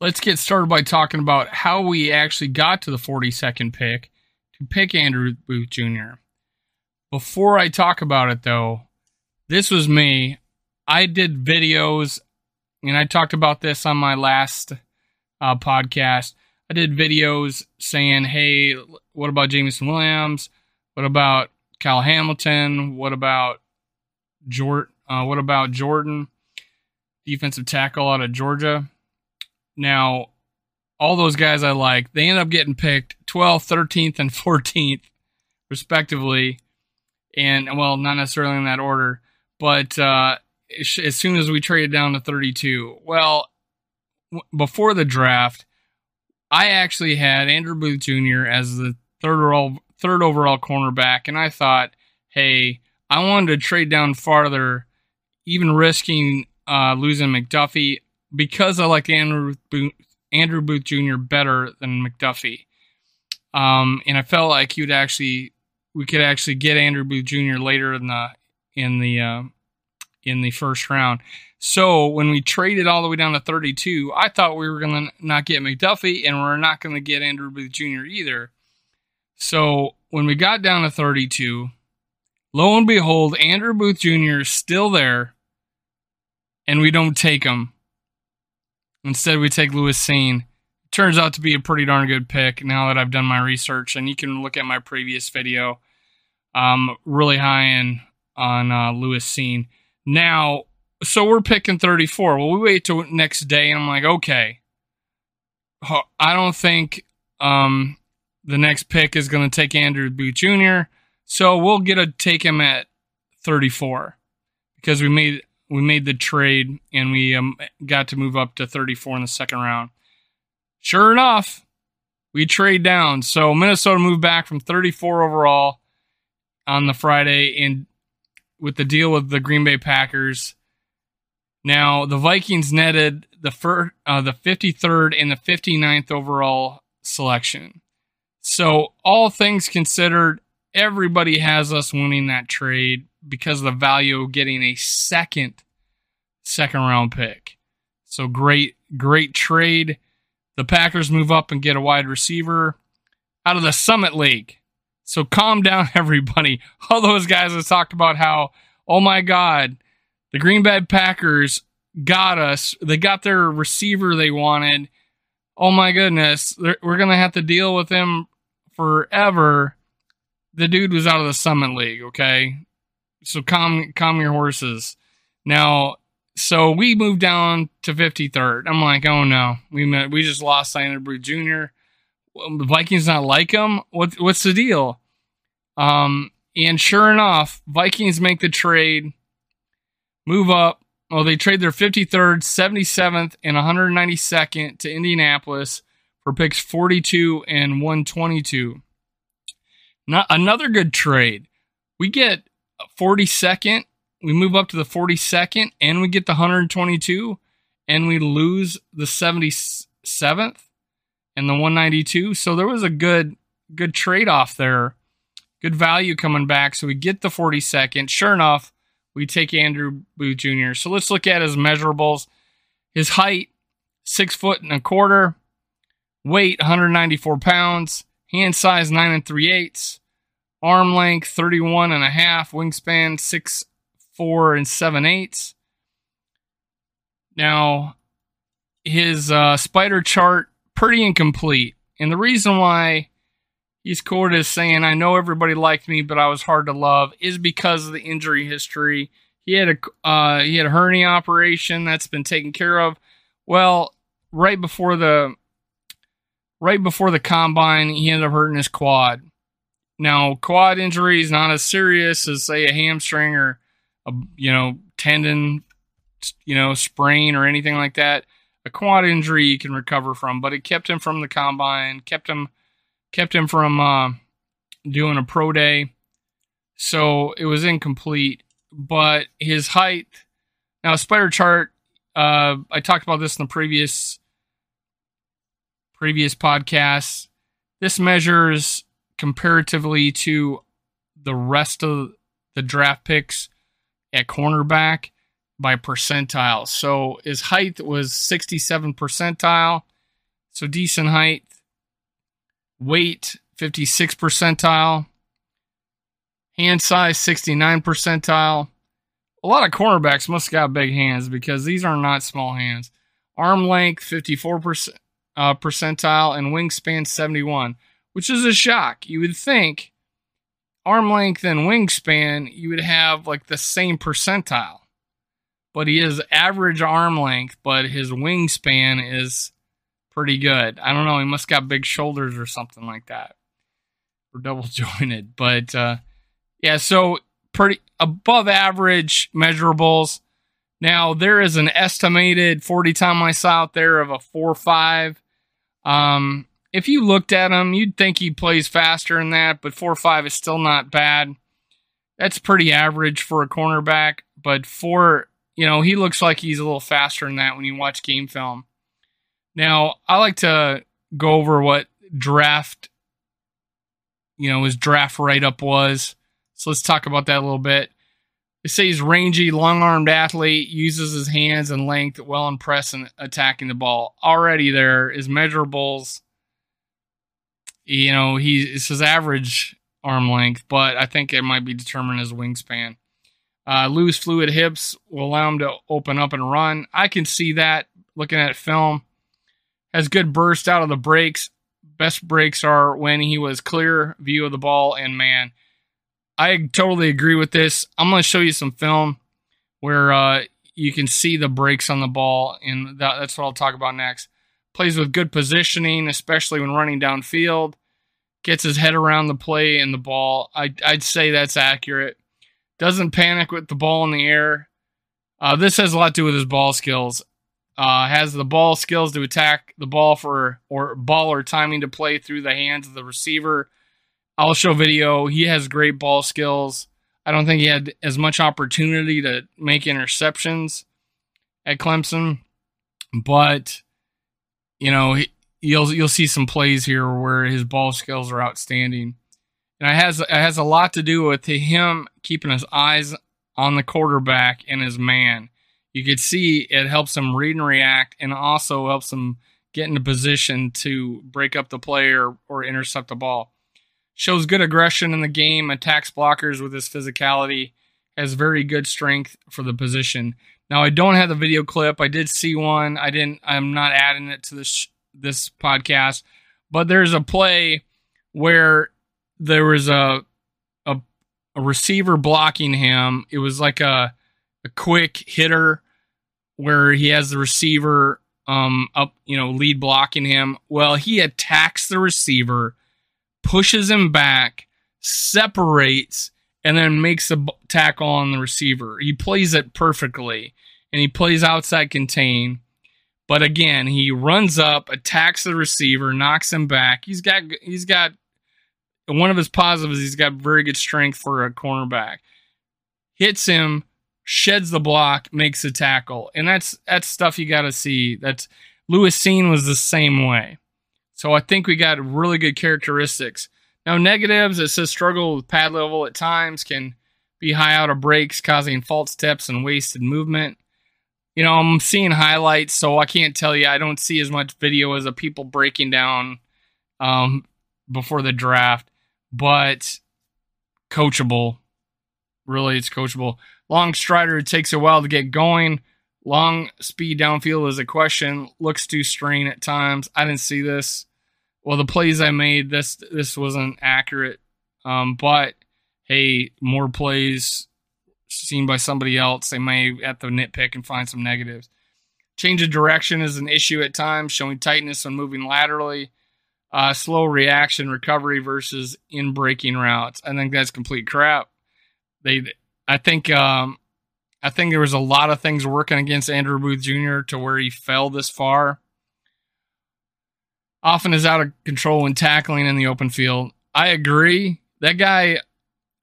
let's get started by talking about how we actually got to the 42nd pick to pick Andrew Booth Jr. Before I talk about it, though, this was me. I did videos, and I talked about this on my last uh, podcast. I did videos saying, hey, what about Jameson Williams? What about Kyle Hamilton? What about Jordan? Uh, what about Jordan, defensive tackle out of Georgia? Now, all those guys I like, they end up getting picked 12th, 13th, and 14th, respectively. And, well, not necessarily in that order, but uh, as soon as we traded down to 32, well, w- before the draft, I actually had Andrew Booth Jr. as the third overall, third overall cornerback, and I thought, hey, I wanted to trade down farther, even risking uh, losing McDuffie because I like Andrew Booth, Andrew Booth Jr. better than McDuffie. Um, and I felt like would actually we could actually get Andrew Booth Jr. later in the in the uh, in the first round. So when we traded all the way down to 32, I thought we were going to not get McDuffie and we're not going to get Andrew Booth Jr. either. So when we got down to 32, lo and behold, Andrew Booth Jr. is still there, and we don't take him. Instead, we take Lewis Cine. Turns out to be a pretty darn good pick now that I've done my research, and you can look at my previous video. Really high in on uh, Lewis Cine. Now, so we're picking 34. Well, we wait till next day, and I'm like, okay, I don't think um, the next pick is going to take Andrew Booth Jr. So we'll get a take him at 34 because we made we made the trade and we um, got to move up to 34 in the second round. Sure enough, we trade down. So Minnesota moved back from 34 overall on the Friday and with the deal with the Green Bay Packers. Now the Vikings netted the fir- uh, the 53rd and the 59th overall selection. So all things considered, everybody has us winning that trade because of the value of getting a second second round pick. So great, great trade. The Packers move up and get a wide receiver out of the Summit League. So calm down, everybody. All those guys have talked about how, oh my God, the Green Bay Packers got us. They got their receiver they wanted. Oh my goodness, we're going to have to deal with him forever. The dude was out of the Summit League, okay? So calm calm your horses. Now, so we moved down to 53rd. I'm like, oh no, we met, we just lost Andrew Booth Jr. The Vikings not like him. What what's the deal? Um, and sure enough, Vikings make the trade, move up. Well, they trade their 53rd, 77th, and 192nd to Indianapolis for picks 42 and 122. Not another good trade. We get 42nd, we move up to the 42nd, and we get the 122, and we lose the 77th and the 192. So there was a good good trade off there. Good value coming back. So we get the 42nd. Sure enough, we take Andrew Booth Jr. So let's look at his measurables. His height, six foot and a quarter. Weight, 194 pounds. Hand size, nine and three eighths arm length 31 and a half, wingspan 6 4 and 7 eighths. Now, his uh, spider chart pretty incomplete, and the reason why he's quoted as saying, "I know everybody liked me, but I was hard to love," is because of the injury history. He had a uh, he had a hernia operation that's been taken care of. Well, right before the right before the combine, he ended up hurting his quad. Now, quad injury is not as serious as say a hamstring or a you know tendon, you know sprain or anything like that. A quad injury you can recover from, but it kept him from the combine, kept him kept him from uh, doing a pro day, so it was incomplete. But his height, now spider chart, uh, I talked about this in the previous previous podcast. This measures comparatively to the rest of the draft picks at cornerback. by percentile. So his height was 67 percentile, so decent height. Weight 56 percentile. Hand size 69 percentile. A lot of cornerbacks must have got big hands because these are not small hands. Arm length 54 uh, percentile and wingspan 71, which is a shock. You would think arm length and wingspan you would have like the same percentile but he is average arm length, but his wingspan is pretty good. I don't know. He must got big shoulders or something like that, or double jointed. But uh, yeah, so pretty above average measurables. Now there is an estimated 40 time I saw out there of a four five. Um, if you looked at him, you'd think he plays faster than that, but four five is still not bad. That's pretty average for a cornerback, but for you know, he looks like he's a little faster than that when you watch game film. Now, I like to go over what draft, you know, his draft write up was. So let's talk about that a little bit. It says rangy, long armed athlete, uses his hands and length well in press and attacking the ball. Already there is measurables. You know, he it's his average arm length, but I think it might be determined as wingspan. Uh, loose fluid hips will allow him to open up and run. I can see that looking at film. Has good burst out of the breaks. Best breaks are when he was clear view of the ball and man. I totally agree with this. I'm going to show you some film where uh, you can see the breaks on the ball, and that, that's what I'll talk about next. Plays with good positioning, especially when running downfield. Gets his head around the play and the ball. I, I'd say that's accurate doesn't panic with the ball in the air. Uh, this has a lot to do with his ball skills. Uh, has the ball skills to attack the ball for or ball or timing to play through the hands of the receiver. I'll show video. He has great ball skills. I don't think he had as much opportunity to make interceptions at Clemson, but you know you'll you'll see some plays here where his ball skills are outstanding and it has it has a lot to do with him keeping his eyes on the quarterback and his man. You could see it helps him read and react, and also helps him get in a position to break up the play or, or intercept the ball. Shows good aggression in the game, attacks blockers with his physicality, has very good strength for the position. Now I don't have the video clip. I did see one. I didn't. I'm not adding it to this this podcast, but there's a play where there was a a, a receiver blocking him. It was like a a quick hitter where he has the receiver um up, you know, lead blocking him. Well, he attacks the receiver, pushes him back, separates, and then makes a tackle on the receiver. He plays it perfectly, and he plays outside contain. But again, he runs up, attacks the receiver, knocks him back. He's got he's got one of his positives, he's got very good strength for a cornerback. Hits him, sheds the block, makes a tackle, and that's that's stuff you got to see. That's Lewis Cine was the same way. So I think we got really good characteristics. Now negatives, it says struggle with pad level at times, can be high out of breaks, causing false steps and wasted movement. You know, I'm seeing highlights, so I can't tell you. I don't see as much video as of people breaking down um, before the draft but coachable. Really, it's coachable. Long strider, takes a while to get going. Long speed downfield is a question. Looks too strain at times. I didn't see this. Well, the plays I made, this this wasn't accurate. Um, but hey, more plays seen by somebody else. They may have to nitpick and find some negatives. Change of direction is an issue at times, showing tightness when moving laterally uh, slow reaction recovery versus in breaking routes. I think that's complete crap. They, I think, um, I think there was a lot of things working against Andrew Booth Jr. to where he fell this far. Often is out of control when tackling in the open field. I agree. That guy,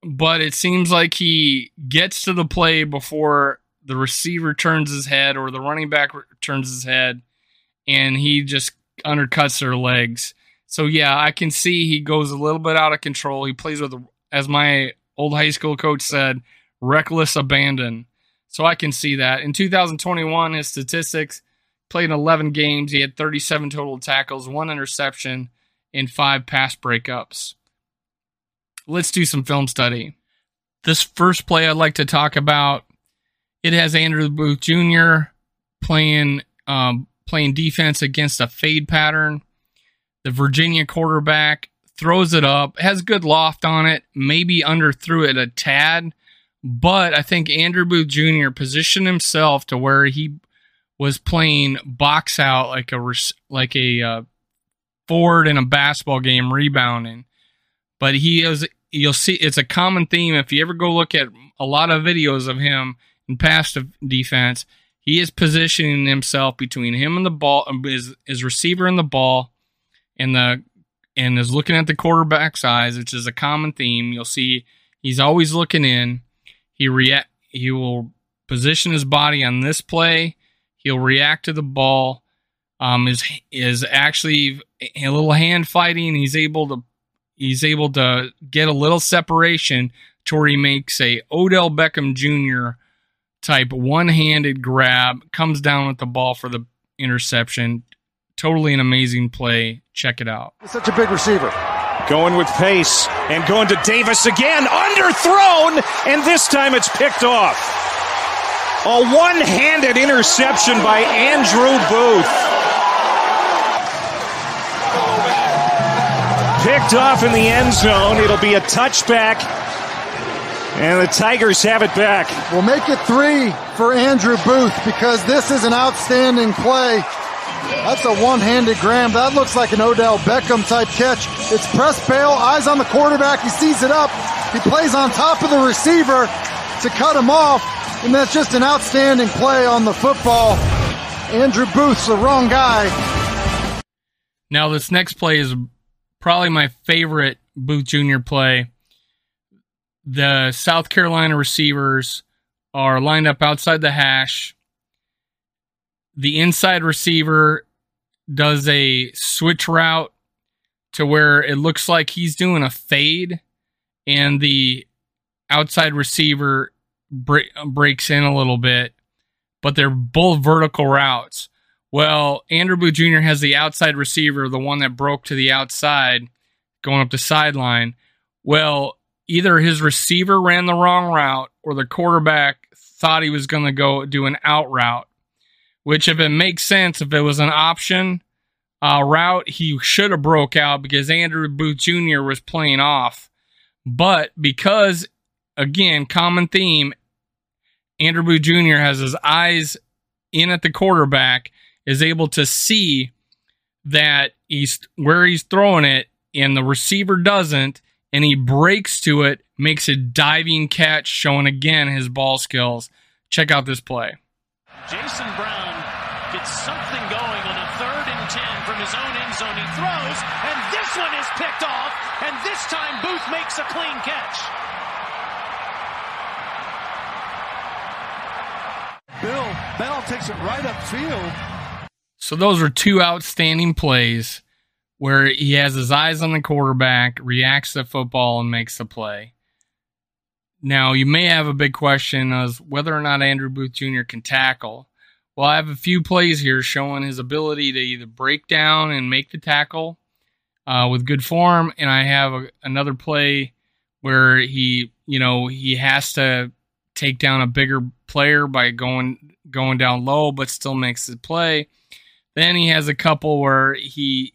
but it seems like he gets to the play before the receiver turns his head or the running back turns his head and he just undercuts their legs. So yeah, I can see he goes a little bit out of control. He plays with, as my old high school coach said, reckless abandon. So I can see that. In 2021, his statistics played in 11 games. He had 37 total tackles, one interception, and five pass breakups. Let's do some film study. This first play I'd like to talk about, it has Andrew Booth Jr. playing um, playing defense against a fade pattern. The Virginia quarterback throws it up, has good loft on it, maybe underthrew it a tad, but I think Andrew Booth Jr. positioned himself to where he was playing box out like a like a uh, forward in a basketball game rebounding. But he is you'll see it's a common theme if you ever go look at a lot of videos of him in past defense, he is positioning himself between him and the ball his, his receiver and the ball and the and is looking at the quarterback's eyes, which is a common theme. You'll see he's always looking in. He react he will position his body on this play He'll react to the ball. Um, is is actually a little hand fighting. He's able to he's able to get a little separation to where he makes a Odell Beckham Jr. type one-handed grab, comes down with the ball for the interception. Totally an amazing play. Check it out. Such a big receiver. Going with pace and going to Davis again, underthrown, and this time it's picked off. A one handed interception by Andrew Booth. Picked off in the end zone. It'll be a touchback. And the Tigers have it back. We'll make it three for Andrew Booth because this is an outstanding play. That's a one-handed grab. That looks like an Odell Beckham type catch. It's press bail, eyes on the quarterback. He sees it up. He plays on top of the receiver to cut him off. And that's just an outstanding play on the football. Andrew Booth's the wrong guy. Now, this next play is probably my favorite Booth Jr. play. The South Carolina receivers are lined up outside the hash. The inside receiver does a switch route to where it looks like he's doing a fade, and the outside receiver break, breaks in a little bit, but they're both vertical routes. Well, Andrew Booth Jr. has the outside receiver, the one that broke to the outside, going up the sideline. Well, either his receiver ran the wrong route or the quarterback thought he was going to go do an out route. Which, if it makes sense, if it was an option uh, route, he should have broke out because Andrew Booth Jr. was playing off. But because again, common theme. Andrew Booth Jr. has his eyes in at the quarterback, is able to see that he's where he's throwing it, and the receiver doesn't, and he breaks to it, makes a diving catch, showing again his ball skills. Check out this play. Jason Brown gets something going on a third and ten from his own end zone. He throws, and this one is picked off, and this time Booth makes a clean catch. Bill Bell takes it right upfield. So those are two outstanding plays where he has his eyes on the quarterback, reacts to football, and makes the play. Now, you may have a big question as whether or not Andrew Booth Jr. can tackle. Well, I have a few plays here showing his ability to either break down and make the tackle uh, with good form, and I have a, another play where he, you know, he has to take down a bigger player by going going down low, but still makes the play. Then he has a couple where he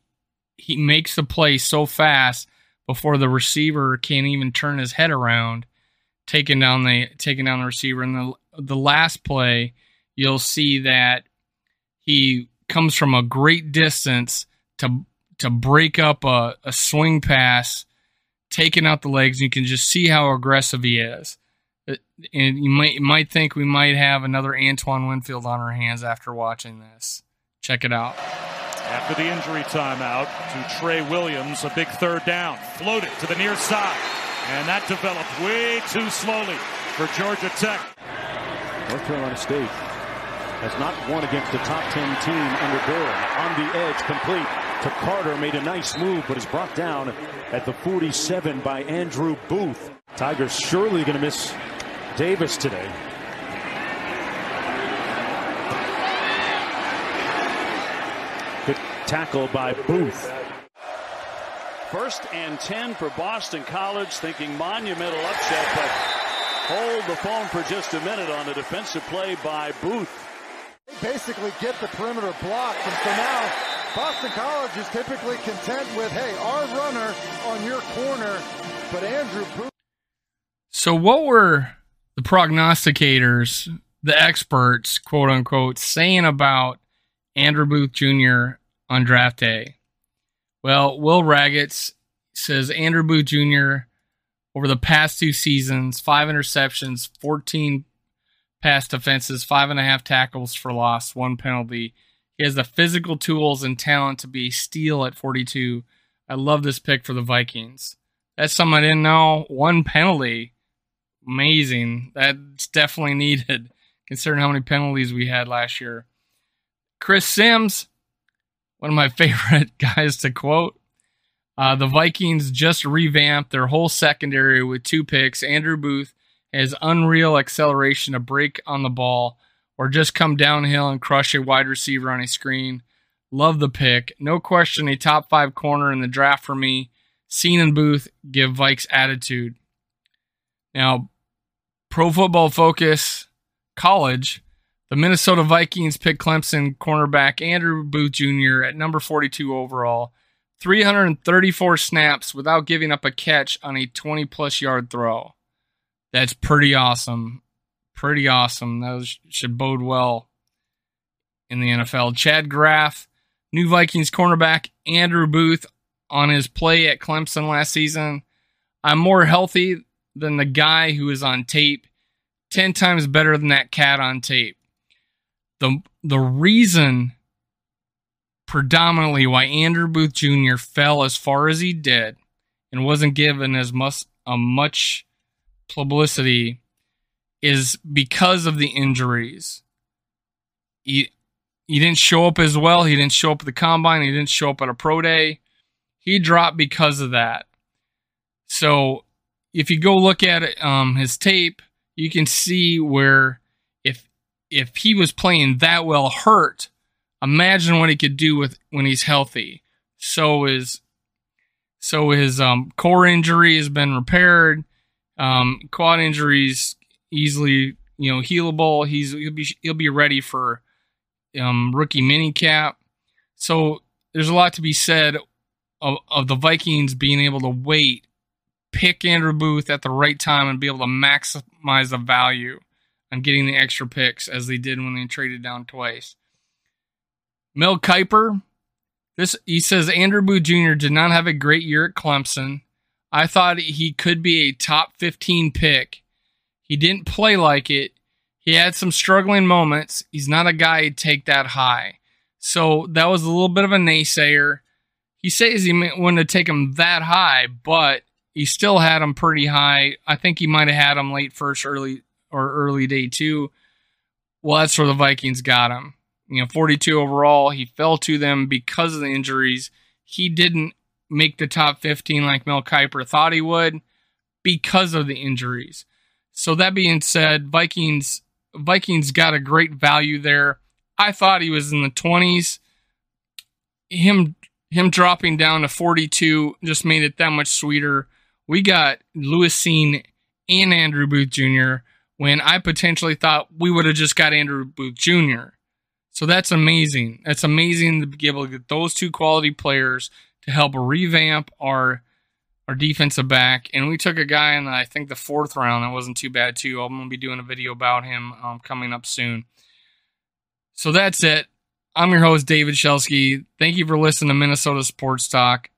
he makes the play so fast before the receiver can't even turn his head around, taking down the taking down the receiver. And the the last play, you'll see that he comes from a great distance to to break up a, a swing pass, taking out the legs. You can just see how aggressive he is uh, and you might you might think we might have another Antoine Winfield on our hands after watching this. Check it out. After the injury timeout to Trey Williams, a big third down, floated to the near side, and that developed way too slowly for Georgia Tech. North Carolina State has not won against the top 10 team under Bill. On the edge, complete to Carter, made a nice move, but is brought down at the 47 by Andrew Booth. Tigers surely going to miss Davis today. Good tackle by Booth. First and 10 for Boston College, thinking monumental upset, but hold the phone for just a minute on a defensive play by Booth. They basically get the perimeter blocked, and so now Boston College is typically content with, hey, our runner on your corner, but Andrew Booth. So, what were the prognosticators, the experts, quote unquote, saying about Andrew Booth Jr. on draft day? Well, Will Ragatz says Andrew Booth Jr. over the past two seasons, five interceptions, 14 pass defenses, five and a half tackles for loss, one penalty. He has the physical tools and talent to be steal at 42. I love this pick for the Vikings. That's something I didn't know. One penalty. Amazing. That's definitely needed considering how many penalties we had last year. Chris Sims, one of my favorite guys to quote. Uh, the Vikings just revamped their whole secondary with two picks. Andrew Booth has unreal acceleration to break on the ball or just come downhill and crush a wide receiver on a screen. Love the pick. No question, a top five corner in the draft for me. Cine and Booth give Vikes attitude. Now, Pro Football Focus College the Minnesota Vikings pick Clemson cornerback Andrew Booth Jr. at number 42 overall. 334 snaps without giving up a catch on a 20 plus yard throw. That's pretty awesome. Pretty awesome. Was, should bode well in the NFL. Chad Graff, new Vikings cornerback Andrew Booth on his play at Clemson last season. I'm more healthy than the guy who is on tape. 10 times better than that cat on tape the the reason predominantly why Andrew Booth Jr. fell as far as he did and wasn't given as much a much publicity is because of the injuries. He he didn't show up as well. He didn't show up at the combine. He didn't show up at a pro day. He dropped because of that. So if you go look at it, um, his tape, you can see where if he was playing that well hurt, imagine what he could do with when he's healthy. So is so his um, core injury has been repaired. Um, quad injuries easily you know healable. He's he'll be he'll be ready for um, rookie minicamp. So there's a lot to be said of, of the Vikings being able to wait, pick Andrew Booth at the right time, and be able to maximize the value on getting the extra picks as they did when they traded down twice. Mel Kiper, this he says Andrew Booth Jr. did not have a great year at Clemson. I thought he could be a top 15 pick. He didn't play like it. He had some struggling moments. He's not a guy to take that high. So that was a little bit of a naysayer. He says he wouldn't have taken him that high, but he still had him pretty high. I think he might have had him late first, early or early day two. Well, that's where the Vikings got him. You know, 42 overall. He fell to them because of the injuries. He didn't make the top 15 like Mel Kiper thought he would because of the injuries. So that being said, Vikings Vikings got a great value there. I thought he was in the 20s. Him him dropping down to 42 just made it that much sweeter. We got Lewis Cine and Andrew Booth Jr when I potentially thought we would have just got Andrew Booth Jr. So that's amazing. That's amazing to be able to get those two quality players to help revamp our our defensive back. And we took a guy in, I think, the fourth round. That wasn't too bad, too. I'm going to be doing a video about him um, coming up soon. So that's it. I'm your host, David Shelsky. Thank you for listening to Minnesota Sports Talk.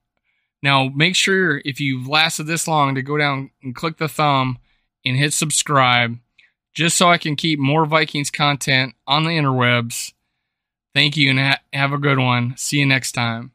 Now, make sure if you've lasted this long to go down and click the thumb and hit subscribe just so I can keep more Vikings content on the interwebs. Thank you and ha- have a good one. See you next time.